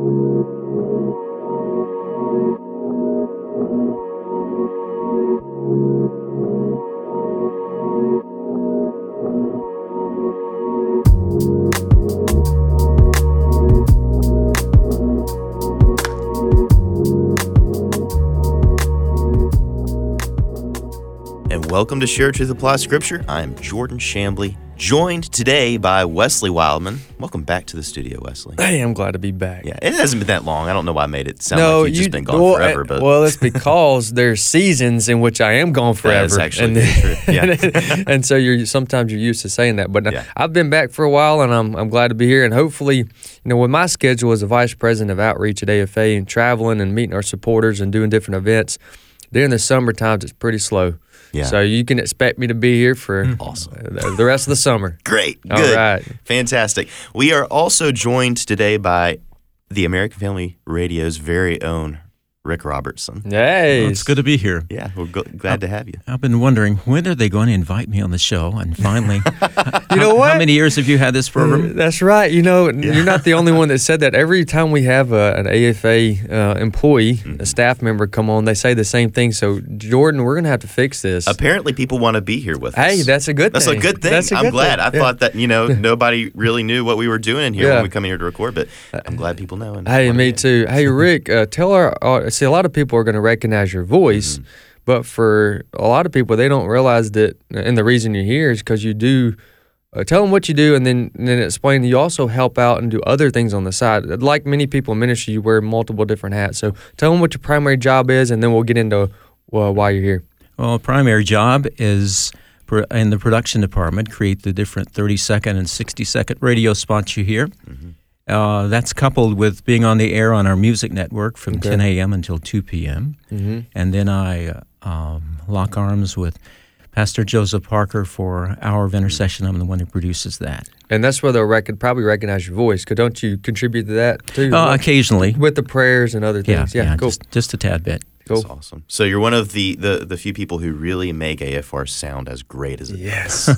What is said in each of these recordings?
And welcome to Share Truth Apply Scripture. I'm Jordan Shambly, joined today by Wesley Wildmon. Welcome back to the studio, Wesley. Hey, I'm glad to be back. Yeah, it hasn't been that long. I don't know why I made it sound like you've just been gone well, forever, but well, it's because there's seasons in which I am gone forever. is actually and, true. Yeah. and so you're sometimes you're used to saying that, but uh, Yeah. I've been back for a while, and I'm I'm glad to be here. And hopefully, you know, with my schedule as a vice president of outreach at AFA and traveling and meeting our supporters and doing different events, during the summer times it's pretty slow. Yeah. So you can expect me to be here for Awesome. uh, the rest of the summer. great. All Good. right. Fantastic. We are also joined today by the American Family Radio's very own Rick Robertson. Hey, Well, it's good to be here. Yeah, we're gl- glad to have you. I've been wondering when are they going to invite me on the show? And finally, You know how, what? How many years have you had this program? That's right. You know, you're not the only one that said that. Every time we have a, an AFA uh, employee, Mm-hmm. a staff member come on, they say the same thing. So, Jordan, we're going to have to fix this. Apparently, people want to be here with us. Hey, that's a good thing. That's thing. a good thing. That's a I'm glad. thing. I Yeah. thought that you know nobody really knew what we were doing here Yeah. when we come in here to record, but I'm glad people know. And Hey, me too. Hey, Rick, uh, tell our uh, see a lot of people are going to recognize your voice, Mm-hmm. but for a lot of people, they don't realize that, and the reason you're here is because you do. Uh, tell them what you do, and then and then explain. You also help out and do other things on the side. Like many people in ministry, you wear multiple different hats. So tell them what your primary job is, and then we'll get into well, why you're here. Well, primary job is in the production department, create the different 30 second and 60 second radio spots you hear. Uh, that's coupled with being on the air on our music network from Okay. 10 a.m. until 2 p.m. Mm-hmm. And then I uh, um, lock arms with Pastor Joseph Parker for Hour of Intercession. I'm the one who produces that. And that's where they'll rec- probably recognize your voice. Cause don't you contribute to that too? Uh, occasionally. with the prayers and other things. Yeah, yeah, cool. just, just a tad bit. That's awesome. So you're one of the, the the few people who really make AFR sound as great as it. Yes.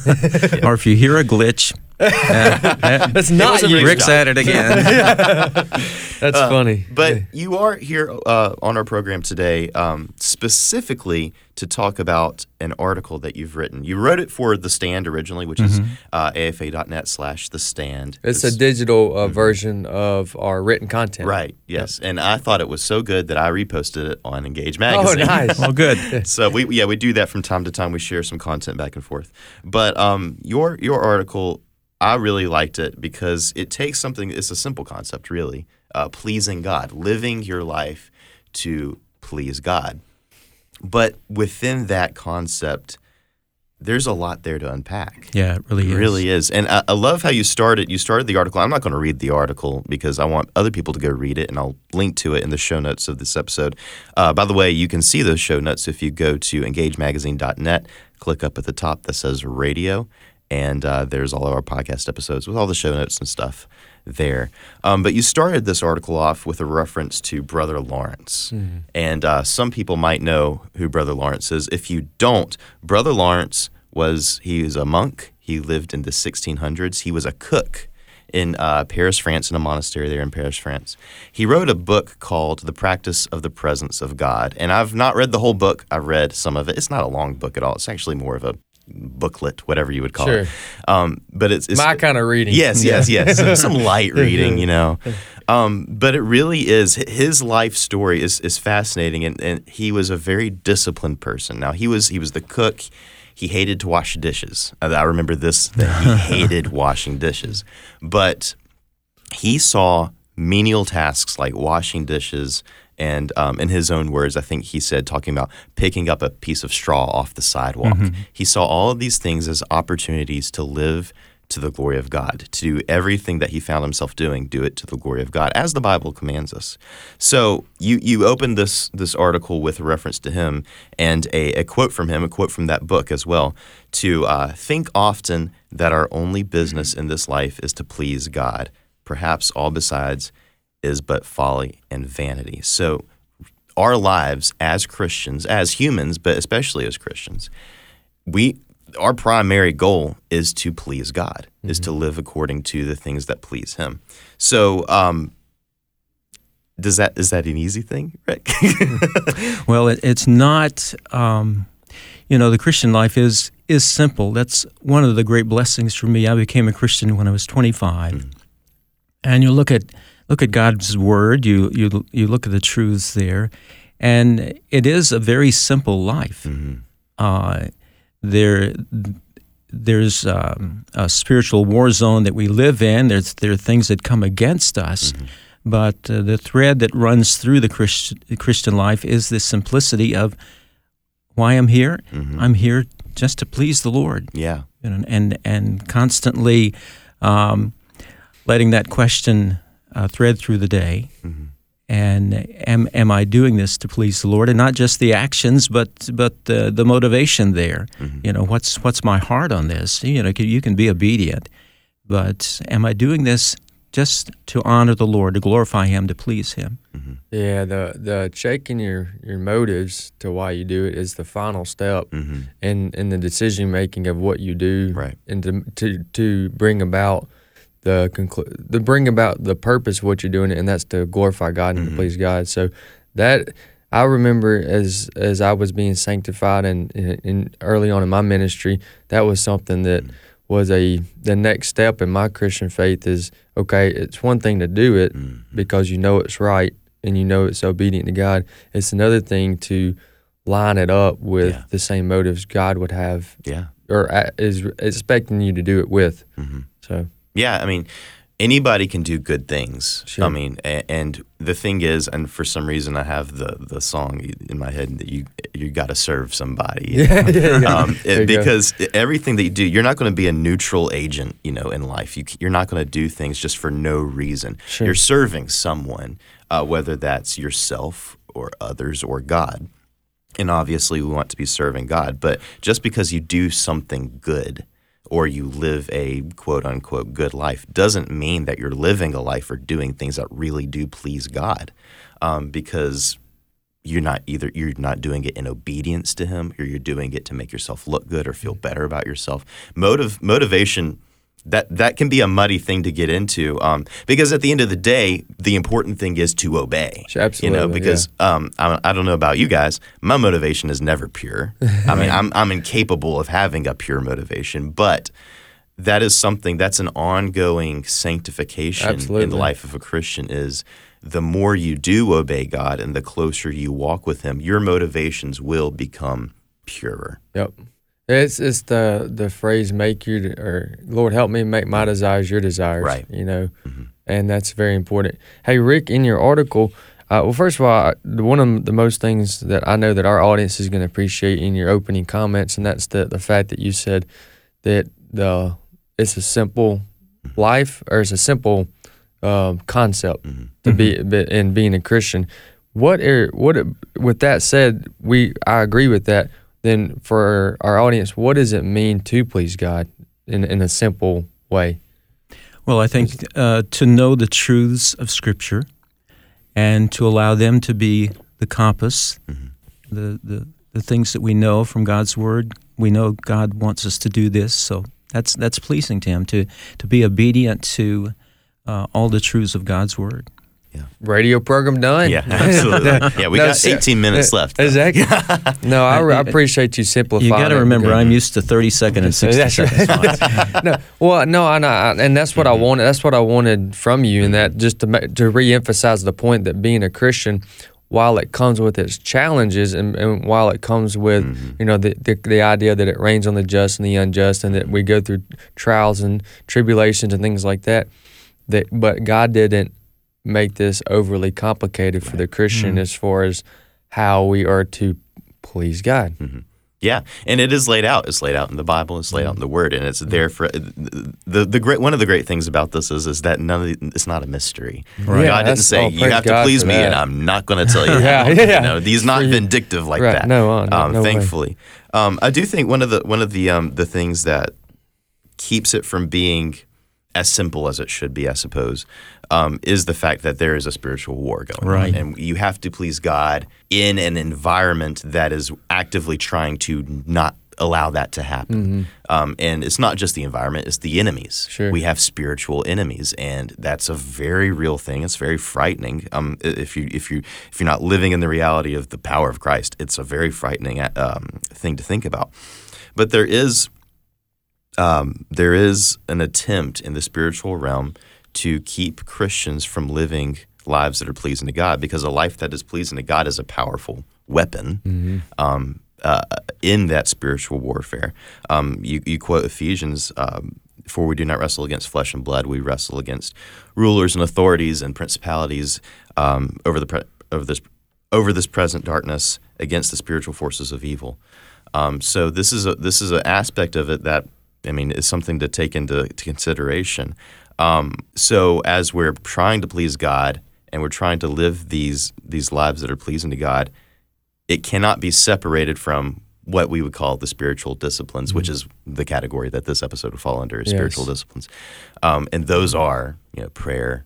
Or if you hear a glitch, uh, uh, That's not you. Rick's Rick's at it again. That's funny. But Yeah. you are here uh, on our program today um, specifically to talk about an article that you've written. You wrote it for The Stand originally, which is uh, afa.net slash The Stand. it's a digital uh, version of our written content. Right, yes. And I thought it was so good that I reposted it on Engage Magazine. Oh, nice. well, good. so we yeah we do that from time to time. We share some content back and forth. But um, your your article, I really liked it because it takes something. It's a simple concept, really, uh, pleasing God, living your life to please God. But within that concept, there's a lot there to unpack. Yeah, it really It is. really is. And I, I love how you started. You started the article. I'm not going to read the article because I want other people to go read it, and I'll link to it in the show notes of this episode. Uh, by the way, you can see those show notes if you go to engagemagazine.net, click up at the top that says radio, and uh, there's all of our podcast episodes with all the show notes and stuff there. Um, but you started this article off with a reference to Brother Lawrence. And uh, some people might know who Brother Lawrence is. If you don't, Brother Lawrence was he was a monk. He lived in the 1600s. He was a cook in uh, Paris, France, in a monastery there in Paris, France. He wrote a book called The Practice of the Presence of God. And I've not read the whole book. I've read some of it. It's not a long book at all. It's actually more of a booklet, whatever you would call it. Um, but it's, it's My kind of reading. Yes, yes, yes. Some, some light reading, you know. Um, but it really is his life story is is fascinating, and, and he was a very disciplined person. Now he was he was the cook. He hated to wash dishes. I, I remember this that he hated washing dishes, but he saw menial tasks like washing dishes and um, in his own words i think he said talking about picking up a piece of straw off the sidewalk he saw all of these things as opportunities to live to the glory of god to do everything that he found himself doing do it to the glory of god as the bible commands us. So you you opened this this article with a reference to him and a, a quote from him a quote from that book as well to uh, think often that our only business in this life is to please god perhaps all besides is but folly and vanity. So, our lives as Christians, as humans, but especially as Christians, we our primary goal is to please God, is to live according to the things that please Him. So, um, does that is that an easy thing, Rick? Well, it, it's not. Um, you know, the Christian life is is simple. That's one of the great blessings for me. I became a Christian when I was 25, and you look at look at God's word. You you you look at the truths there, and it is a very simple life. Uh, there there's um, a spiritual war zone that we live in. There's there are things that come against us, but uh, the thread that runs through the Christ, Christian life is the simplicity of why I'm here. I'm here just to please the Lord, yeah. know, and and constantly um, letting that question uh, thread through the day. And am am I doing this to please the Lord, and not just the actions, but but the the motivation there? You know, what's what's my heart on this? You know, you can be obedient, but am I doing this just to honor the Lord, to glorify Him, to please Him? Yeah, the the checking your your motives to why you do it is the final step Mm-hmm. in in the decision making of what you do, Right. And to to to bring about the conclu- to bring about the purpose of what you're doing, and that's to glorify God and to mm-hmm. please God. So that I remember as as I was being sanctified and in, in early on in my ministry, that was something that mm-hmm. was a the next step in my Christian faith is okay. It's one thing to do it mm-hmm. because you know it's right and you know it's obedient to God. It's another thing to line it up with Yeah. the same motives God would have Yeah. or is expecting you to do it with. So Yeah, I mean, anybody can do good things. Sure. I mean, a- and the thing is, and for some reason, I have the the song in my head that you you got to serve somebody. you know? yeah, yeah. Um, it- you go. because everything that you do, you're not going to be a neutral agent, you know, in life. You, you're not going to do things just for no reason. Sure. You're serving someone, uh, whether that's yourself or others or God. And obviously, we want to be serving God. But just because you do something good or you live a quote unquote good life doesn't mean that you're living a life or doing things that really do please God. Um, because you're not either you're not doing it in obedience to him or you're doing it to make yourself look good or feel better about yourself motive motivation that that can be a muddy thing to get into um, because at the end of the day the important thing is to obey Sure, absolutely, you know because um, I, I don't know about you guys my motivation is never pure i mean I'm, I'm incapable of having a pure motivation but that is something that's an ongoing sanctification in the life of a Christian is the more you do obey God and the closer you walk with him, your motivations will become purer. Yep. It's it's the the phrase "make your or Lord help me make my desires your desires." Right. You know, and that's very important. Hey, Rick, in your article, uh, well, first of all, one of the most things that I know that our audience is going to appreciate in your opening comments, and that's the the fact that you said that the it's a simple life or it's a simple um, concept to be be- in being a Christian. What are what with that said, we I agree with that. Then for our audience, what does it mean to please God in in a simple way? Well, I think uh, to know the truths of Scripture and to allow them to be the compass, the, the, the things that we know from God's Word. We know God wants us to do this, so that's, that's pleasing to Him, to, to be obedient to uh, all the truths of God's Word. Radio program done. Yeah, absolutely. Yeah, we No, got se- 18 minutes left. Exactly. no, I, I appreciate you simplifying. You got to remember, because- I'm used to 30 second and 60 That's second right. spots. no, well, no, I, I, and that's what I mm-hmm. wanted. That's what I wanted from you, and that just to ma- to reemphasize the point that being a Christian, while it comes with its challenges, and, and while it comes with mm-hmm. you know the, the the idea that it rains on the just and the unjust, and that we go through trials and tribulations and things like that, that but God didn't make this overly complicated for the Christian as far as how we are to please God. Yeah, and it is laid out. It's laid out in the Bible. It's laid out in the Word, and it's there for the the great. One of the great things about this is is that none of the, it's not a mystery. Right. Yeah, God didn't say you have God to please me, and. I'm not going to tell you. Yeah, how. yeah. You know, he's not vindictive like Right. that. No, uh, no- um, no thankfully, um, I do think one of the one of the um, the things that keeps it from being as simple as it should be, I suppose, um, is the fact that there is a spiritual war going Right. on, and you have to please God in an environment that is actively trying to not allow that to happen. Um, and it's not just the environment; it's the enemies. Sure. We have spiritual enemies, and that's a very real thing. It's very frightening. Um, if you if you if you're not living in the reality of the power of Christ, it's a very frightening um, thing to think about. But there is um, there is an attempt in the spiritual realm to keep Christians from living lives that are pleasing to God, because a life that is pleasing to God is a powerful weapon um, uh, in that spiritual warfare. Um, you, you quote Ephesians. Um, for we do not wrestle against flesh and blood; we wrestle against rulers and authorities and principalities um, over the pre- over this over this present darkness against the spiritual forces of evil. Um, so this is a this is an aspect of it that I mean is something to take into to consideration. Um, so as we're trying to please God and we're trying to live these these lives that are pleasing to God, it cannot be separated from what we would call the spiritual disciplines, which is the category that this episode would fall under, is spiritual disciplines, um, and those are you know prayer,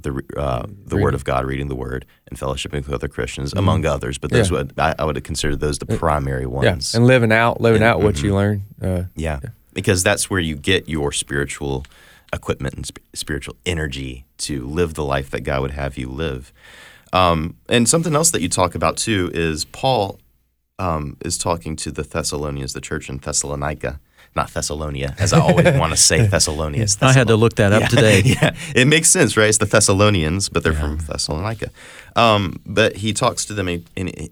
the uh, the Word of God, reading the Word, and fellowshipping with other Christians, among others. But those Yeah. would I, I would consider those the primary ones. Yeah, and living out, living Yeah, out what you learn. Uh, Yeah, because that's where you get your spiritual equipment and sp- spiritual energy to live the life that God would have you live. Um, and something else that you talk about too is Paul um, is talking to the Thessalonians, the church in Thessalonica, not Thessalonia, as I always want to say Thessalonia. It's I had to look that up yeah. today. yeah, it makes sense, right? It's the Thessalonians, but they're from Thessalonica. Um, but he talks to them,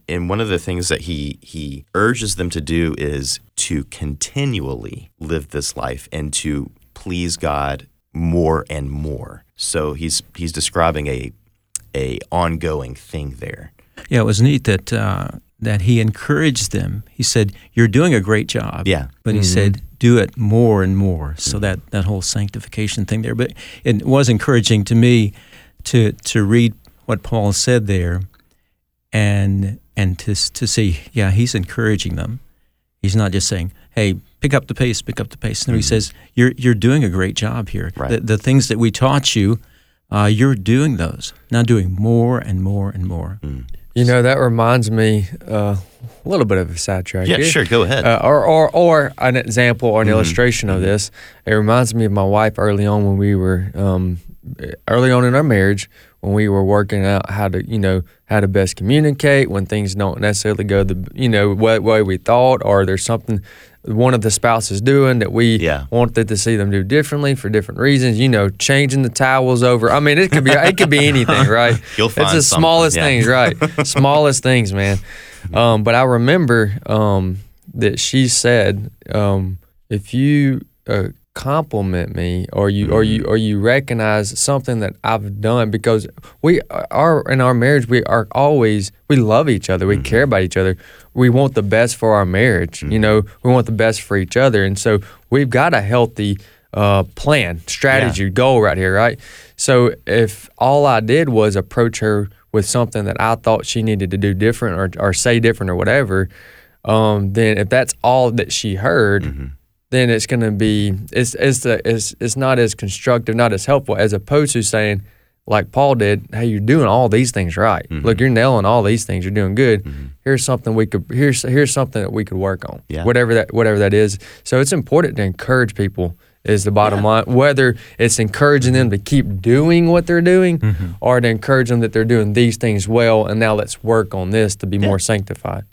and one of the things that he he urges them to do is to continually live this life and to please God more and more. So he's he's describing a a ongoing thing there. Yeah, it was neat that uh, that he encouraged them. He said, "You're doing a great job." Yeah. but he said, "Do it more and more." So that that whole sanctification thing there. But it was encouraging to me to to read what Paul said there, and and to to see, yeah, he's encouraging them. He's not just saying, "Hey, pick up the pace, pick up the pace." No, he says, "You're you're doing a great job here. Right. The, the things that we taught you, uh, you're doing those now, doing more and more and more." you know, that reminds me uh, a little bit of a sidetrack. Yeah, here. sure, go ahead. Uh, or, or, or an example or an Mm-hmm. illustration of this. It reminds me of my wife early on when we were um, early on in our marriage when we were working out how to you know how to best communicate when things don't necessarily go the you know what way we thought or there's something one of the spouses doing that we Yeah. wanted to see them do differently for different reasons. You know, changing the towels over. I mean, it could be it could be anything, right? You'll find it's the something, smallest yeah. things, right? smallest things, man. Um, but I remember um, that she said, um, if you uh, compliment me or you or you or you recognize something that I've done, because we are in our marriage, we are always we love each other, we care about each other, we want the best for our marriage. You know, we want the best for each other, and so we've got a healthy uh, plan, strategy, goal right here, right? So if all I did was approach her with something that I thought she needed to do different or, or say different or whatever, um, then if that's all that she heard, then it's going to be it's it's, the, it's it's not as constructive, not as helpful as opposed to saying like Paul did, hey, you're doing all these things right. Mm-hmm. Look, you're nailing all these things. You're doing good. Mm-hmm. Here's something we could here's here's something that we could work on. Yeah. Whatever that whatever that is. So it's important to encourage people is the bottom line. Whether it's encouraging them to keep doing what they're doing mm-hmm. or to encourage them that they're doing these things well and now let's work on this to be more sanctified.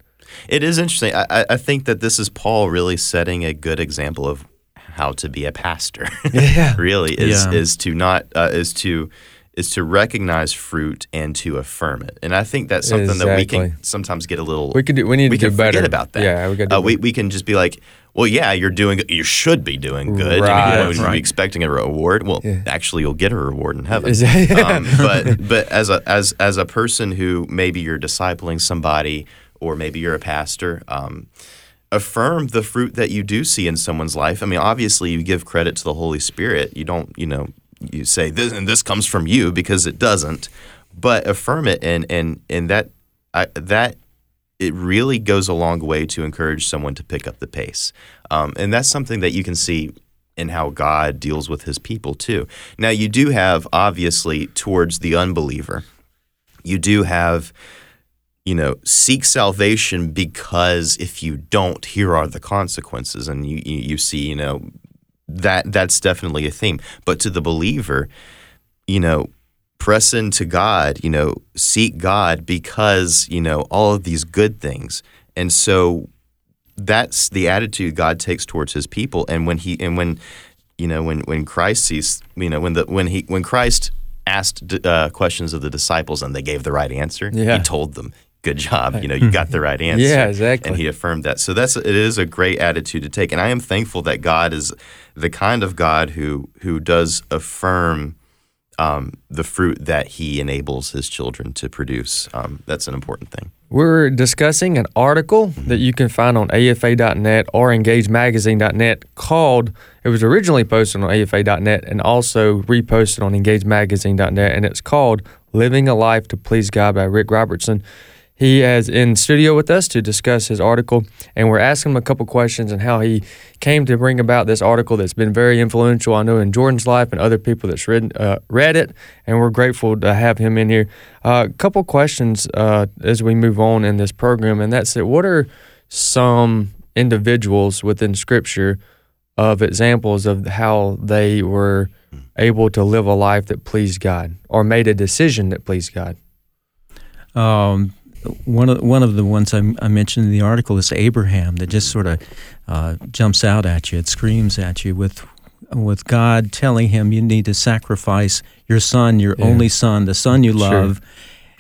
It is interesting. I, I- think that this is Paul really setting a good example of how to be a pastor. Yeah. really is Yeah. is to not uh, is to is to recognize fruit and to affirm it. And I think that's something that we can sometimes get a little. We could do- we need to can do better. forget about that. Yeah, we uh, we we can just be like. Well, yeah, you're doing. You should be doing good. Right. mean, would you Right. expecting a reward? Well, Yeah. actually, you'll get a reward in heaven. Um, but but as a as as a person who maybe you're discipling somebody or maybe you're a pastor, um, affirm the fruit that you do see in someone's life. I mean, obviously, you give credit to the Holy Spirit. You don't, you know, you say this and this comes from you because it doesn't. But affirm it, and and and that I, that it really goes a long way to encourage someone to pick up the pace. Um, and that's something that you can see in how God deals with his people too. Now, you do have, obviously, towards the unbeliever, you do have you know, seek salvation because if you don't, here are the consequences, and you you, you see, you know, that that's definitely a theme. But to the believer, you know, press into God, you know, seek God because, you know, all of these good things. And so that's the attitude God takes towards his people. And when he and when you know, when when Christ sees, you know, when the when he when Christ asked uh, questions of the disciples and they gave the right answer, Yeah. he told them, "Good job, you know, you got the right answer." Yeah, exactly. And he affirmed that. So that's it is a great attitude to take, and I am thankful that God is the kind of God who who does affirm um, the fruit that He enables His children to produce. Um, that's an important thing. We're discussing an article that you can find on AFA.net or EngageMagazine.net called, it was originally posted on AFA.net and also reposted on EngageMagazine.net, and it's called Living a Life to Please God by Rick Robertson. He is in studio with us to discuss his article, and we're asking him a couple questions and how he came to bring about this article that's been very influential, I know, in Jordan's life and other people that's read, uh, read it, and we're grateful to have him in here. A uh, couple questions uh, as we move on in this program, and that's it. What are some individuals within Scripture of examples of how they were able to live a life that pleased God or made a decision that pleased God? Um, one of one of the ones I, I, mentioned in the article is Abraham that just sort of uh, jumps out at you. It screams at you with with God telling him you need to sacrifice your son, your yeah. only son, the son you love. Sure.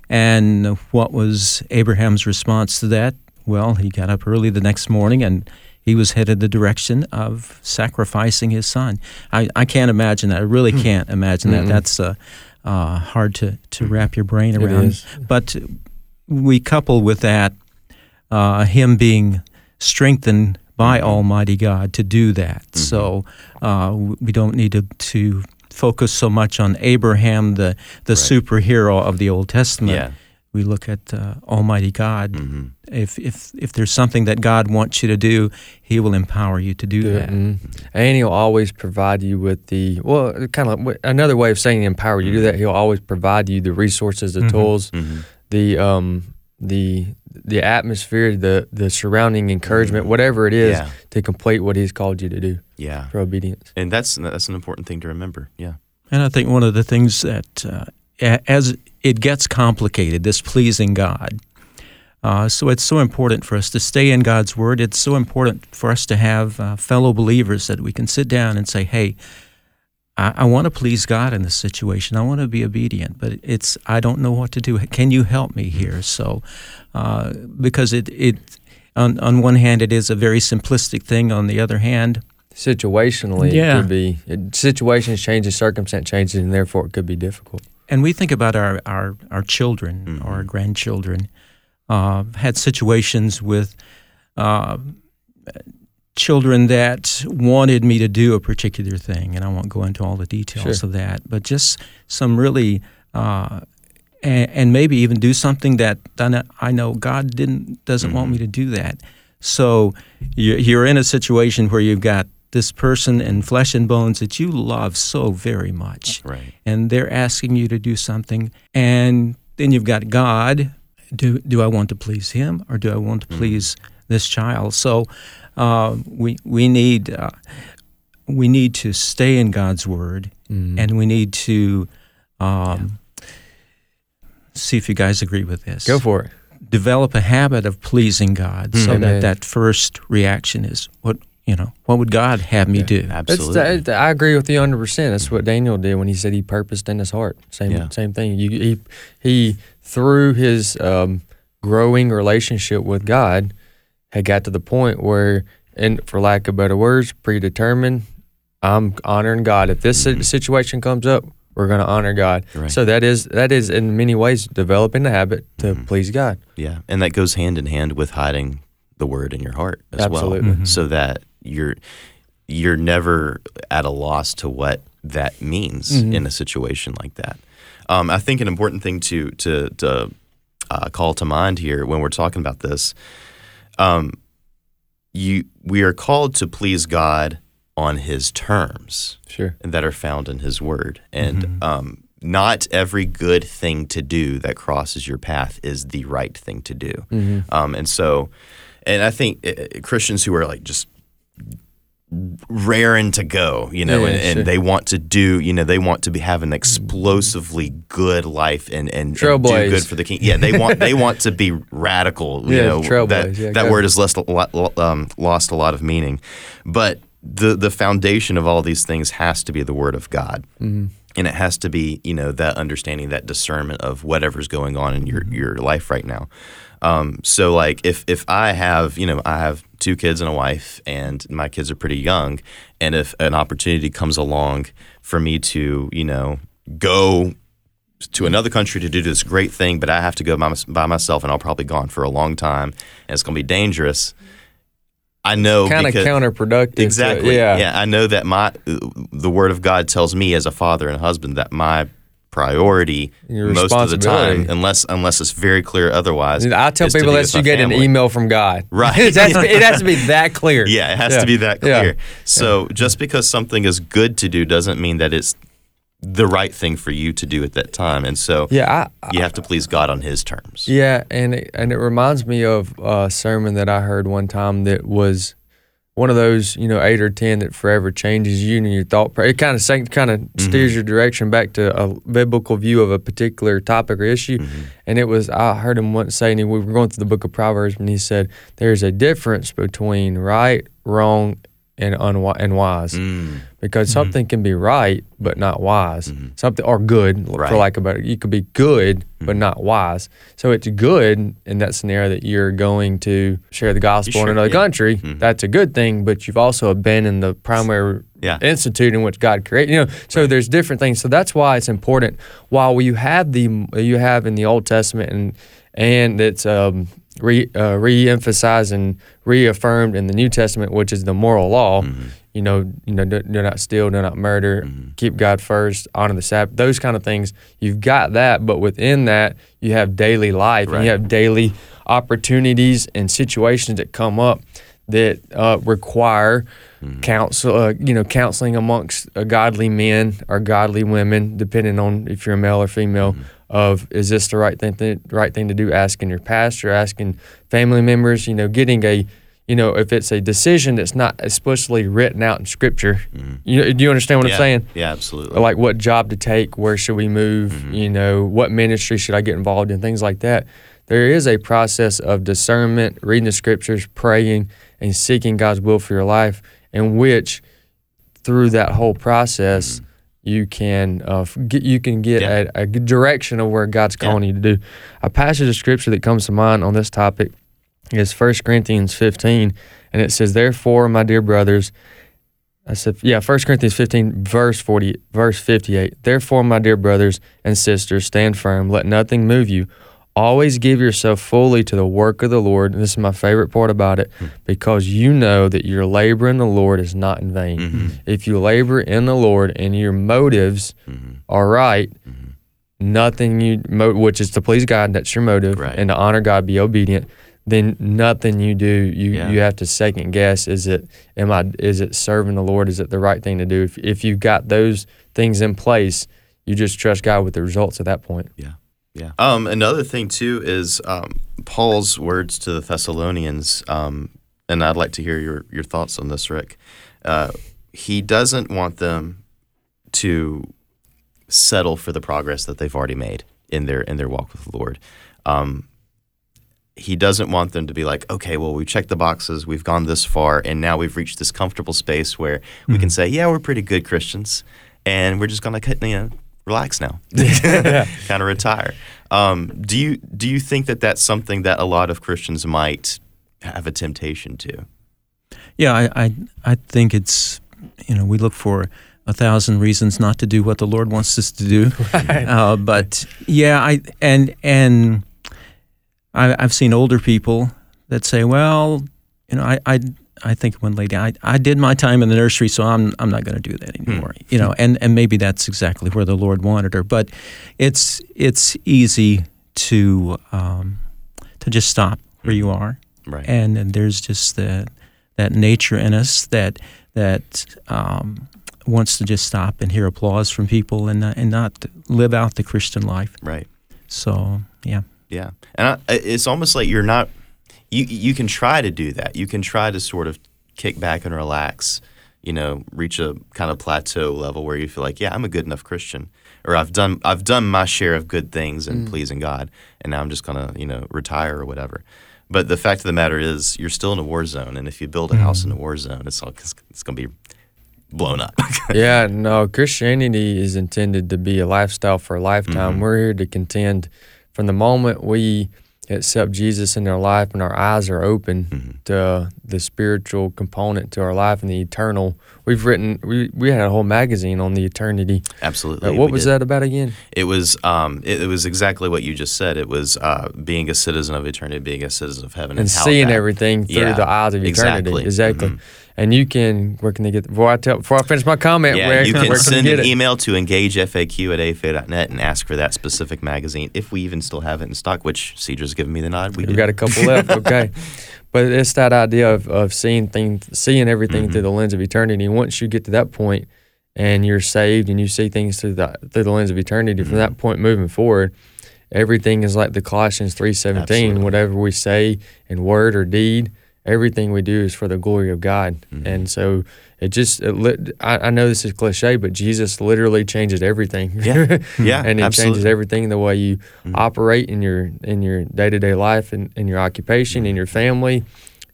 And what was Abraham's response to that? Well, he got up early the next morning and he was headed the direction of sacrificing his son. I, I can't imagine that. I really can't imagine that. Mm-mm. That's uh, uh, hard to, to wrap your brain around. But we couple with that uh, him being strengthened by Almighty God to do that. Mm-hmm. So uh, we don't need to, to focus so much on Abraham, the the superhero of the Old Testament. Yeah. We look at uh, Almighty God. hmm If if if there's something that God wants you to do, He will empower you to do that. Mm. And he'll always provide you with the well, kind of another way of saying empower you to do that. He'll always provide you the resources, the Mhm. tools, the um, the the atmosphere, the the surrounding encouragement, whatever it is, Yeah. to complete what He's called you to do Yeah. for obedience. And that's that's an important thing to remember. Yeah. And I think one of the things that, uh, as it gets complicated, this pleasing God, uh, so it's so important for us to stay in God's Word. It's so important for us to have uh, fellow believers that we can sit down and say, hey, I, I want to please God in this situation. I want to be obedient, but it's I don't know what to do. Can you help me here? So, uh, because it it on on one hand it is a very simplistic thing. On the other hand, Situationally, Yeah. it could be it, situations changes, circumstance changes, and therefore it could be difficult. and we think about our our, our children or our grandchildren uh, had situations with uh, children that wanted me to do a particular thing and i won't go into all the details Sure. of that but just some really uh, and, and maybe even do something that I know- God didn't doesn't want me to do that. So you- you're in a situation where you've got this person in flesh and bones that you love so very much, Right. and they're asking you to do something, and then you've got God. Do do I want to please Him or do I want to please this child? So uh, we we need uh, we need to stay in God's Word, Mm. and we need to um, see if you guys agree with this. Go for it. Develop a habit of pleasing God, so Amen. that that first reaction is what you know. What would God have me do? Absolutely. that, I agree with you hundred percent. That's what Daniel did when he said he purposed in his heart. Same Yeah. same thing. You, he he through his um, growing relationship with God had got to the point where, and for lack of better words, predetermined. I'm honoring God. If this si- situation comes up, we're going to honor God. Mm-hmm. Right. So that is that is in many ways developing the habit to Mm-hmm. please God. Yeah, and that goes hand in hand with hiding the word in your heart as Absolutely. well, so that you're you're never at a loss to what that means Mhm. in a situation like that. Um, I think an important thing to to, to uh, call to mind here when we're talking about this, um, you we are called to please God on His terms Sure. that are found in His Word, and Mhm. um, not every good thing to do that crosses your path is the right thing to do. Mm-hmm. Um, and so, and I think uh, Christians who are like just raring to go, you know, Yeah, and, and sure. they want to do, you know, they want to be have an explosively good life and and, and do good for the king. Yeah, they want they want to be radical. You Yeah, know, trailblaze, that yeah, that word has lost a lot, um, lost a lot of meaning, but the the foundation of all these things has to be the word of God. Mm-hmm. And it has to be, you know, that understanding, that discernment of whatever's going on in your, your life right now. Um, so like if if I have you know I have two kids and a wife and my kids are pretty young and if an opportunity comes along for me to you know go to another country to do this great thing but I have to go by, by myself and I'll probably gone for a long time and it's going to be dangerous I know Kind of counterproductive. to- Exactly. yeah. yeah. I know that my the word of God tells me as a father and husband that my priority most of the time, unless unless it's very clear otherwise. I tell people that you get an email from God. Right. it, has to be, it has to be that clear. Yeah, it has Yeah. to be that Yeah. clear. So just because something is good to do doesn't mean that it's the right thing for you to do at that time. And so Yeah, I, you have to please God on His terms. Yeah, and it, and it reminds me of a sermon that I heard one time that was one of those, you know, eight or ten that forever changes you and your thought. It kind of kind of steers your direction back to a biblical view of a particular topic or issue. And it was I heard him once say, saying we were going through the book of Proverbs, and he said there's a difference between right, wrong, and unwi- and wise Mm, because mm-hmm. something can be right but not wise. Mm-hmm. Something or good, Right. for lack of a better. You could be good but mm-hmm. not wise. So it's good in that scenario that you're going to share the gospel sure, in another yeah. country. That's a good thing, but you've also abandoned the primary Yeah. institute in which God created. You know, so there's different things. So that's why it's important. While you have the you have in the Old Testament and and it's um, re uh, re-emphasized and reaffirmed in the New Testament, which is the moral law. Mm-hmm. You know, you know, do, do not steal, do not murder, keep God first, honor the Sabbath. Those kind of things. You've got that, but within that, you have daily life and you have daily opportunities and situations that come up that uh, require counsel, uh, you know, counseling amongst uh, godly men or godly women, depending on if you're a male or female. Of is this the right thing, th- right thing to do? Asking your pastor, asking family members, you know, getting a, you know, if it's a decision that's not explicitly written out in Scripture. You do you understand what yeah, I'm saying? Yeah, absolutely. like what job to take, where should we move, Mm-hmm. you know, what ministry should I get involved in, things like that. There is a process of discernment, reading the scriptures, praying, and seeking God's will for your life, in which through that whole process you can uh, get you can get. Yeah. a, a direction of where God's Yeah. calling you to do. A passage of scripture that comes to mind on this topic is 1 Corinthians 15, and it says, "Therefore, my dear brothers." I said, yeah, 1 Corinthians 15, verse 40, verse 58. Therefore, my dear brothers and sisters, stand firm. Let nothing move you. Always give yourself fully to the work of the Lord. And this is my favorite part about it, hmm. because you know that your labor in the Lord is not in vain. Mm-hmm. If you labor in the Lord and your motives mm-hmm. are right, mm-hmm. nothing you, mo- which is to please God, that's your motive, Right. and to honor God, be obedient. Then nothing you do, you Yeah. you have to second guess. Is it am I is it serving the Lord? Is it the right thing to do? If if you've got those things in place, you just trust God with the results at that point. Yeah. Yeah. Um, another thing too is um, Paul's words to the Thessalonians, um, and I'd like to hear your your thoughts on this, Rick. Uh, he doesn't want them to settle for the progress that they've already made in their in their walk with the Lord. Um, he doesn't want them to be like, okay, well, we've checked the boxes, we've gone this far, and now we've reached this comfortable space where we can say, yeah, we're pretty good Christians, and we're just gonna cut, you know, relax now, kind of retire. Um, do you do you think that that's something that a lot of Christians might have a temptation to? Yeah, I, I I think it's you know we look for a thousand reasons not to do what the Lord wants us to do. Uh, but yeah, I and and I, I've seen older people that say, well, you know, I I, I think one lady, I, I did my time in the nursery, so I'm I'm not going to do that anymore. You know, and and maybe that's exactly where the Lord wanted her. But it's it's easy to um, to just stop where you are Right. and, and there's just that that nature in us that that um, wants to just stop and hear applause from people and uh, and not live out the Christian life. Right. So yeah, Yeah, and I, it's almost like you're not. You you can try to do that. You can try to sort of kick back and relax. You know, reach a kind of plateau level where you feel like, yeah, I'm a good enough Christian, or I've done I've done my share of good things and mm. pleasing God, and now I'm just gonna you know retire or whatever. But the fact of the matter is, you're still in a war zone, and if you build a mm. house in a war zone, it's all it's, it's gonna be blown up. yeah, no, Christianity is intended to be a lifestyle for a lifetime. Mm-hmm. We're here to contend from the moment we accept Jesus in our life and our eyes are open to the spiritual component to our life and the eternal. We've written, we, we had a whole magazine on the eternity. Absolutely. Uh, what we was did. that about again? It was um, it, it was exactly what you just said. It was uh, being a citizen of eternity, being a citizen of heaven, and how seeing that- everything through Yeah, the eyes of eternity. exactly. Exactly. Mhm. And you can, where can they get, before I tell, before I finish my comment, Yeah, where, you where can can send an email to engagefaq at afa.net and ask for that specific magazine if we even still have it in stock. Which Cedra's given me the nod. We We've do. got a couple left. Okay. But it's that idea of, of seeing things, seeing everything Mm-hmm. through the lens of eternity. Once you get to that point and you're saved and you see things through the through the lens of eternity, Mm-hmm. from that point moving forward, everything is like the Colossians three seventeen. Whatever we say in word or deed, everything we do is for the glory of God. Mm-hmm. And so it just, it lit, I, I know this is cliche, but Jesus literally changes everything. Yeah. Yeah, and He absolutely. Mm-hmm. changes everything the way you operate in your in your day to day life and in your occupation, Mm-hmm. in your family,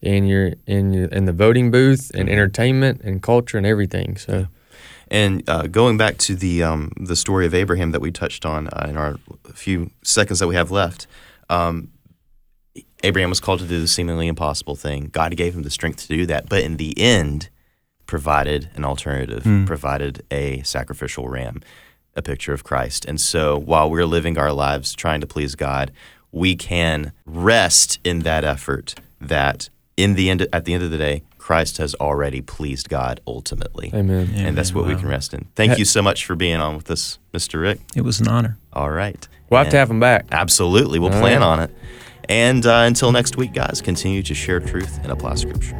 in your in your in the voting booth, Mm-hmm. and entertainment and culture and everything. So And uh, going back to the um, the story of Abraham that we touched on uh, in our few seconds that we have left, um, Abraham was called to do the seemingly impossible thing. God gave him the strength to do that, but in the end, provided an alternative, hmm. provided a sacrificial ram, a picture of Christ. And so, while we're living our lives trying to please God, we can rest in that effort. That in the end, at the end of the day, Christ has already pleased God ultimately Amen. and that's what we can rest in. Thank you so much for being on with us, Mr. Rick. it was an honor. All right. We'll have to have him back. Absolutely. We'll All plan right. on it. And uh, until next week, guys, continue to share truth and apply scripture.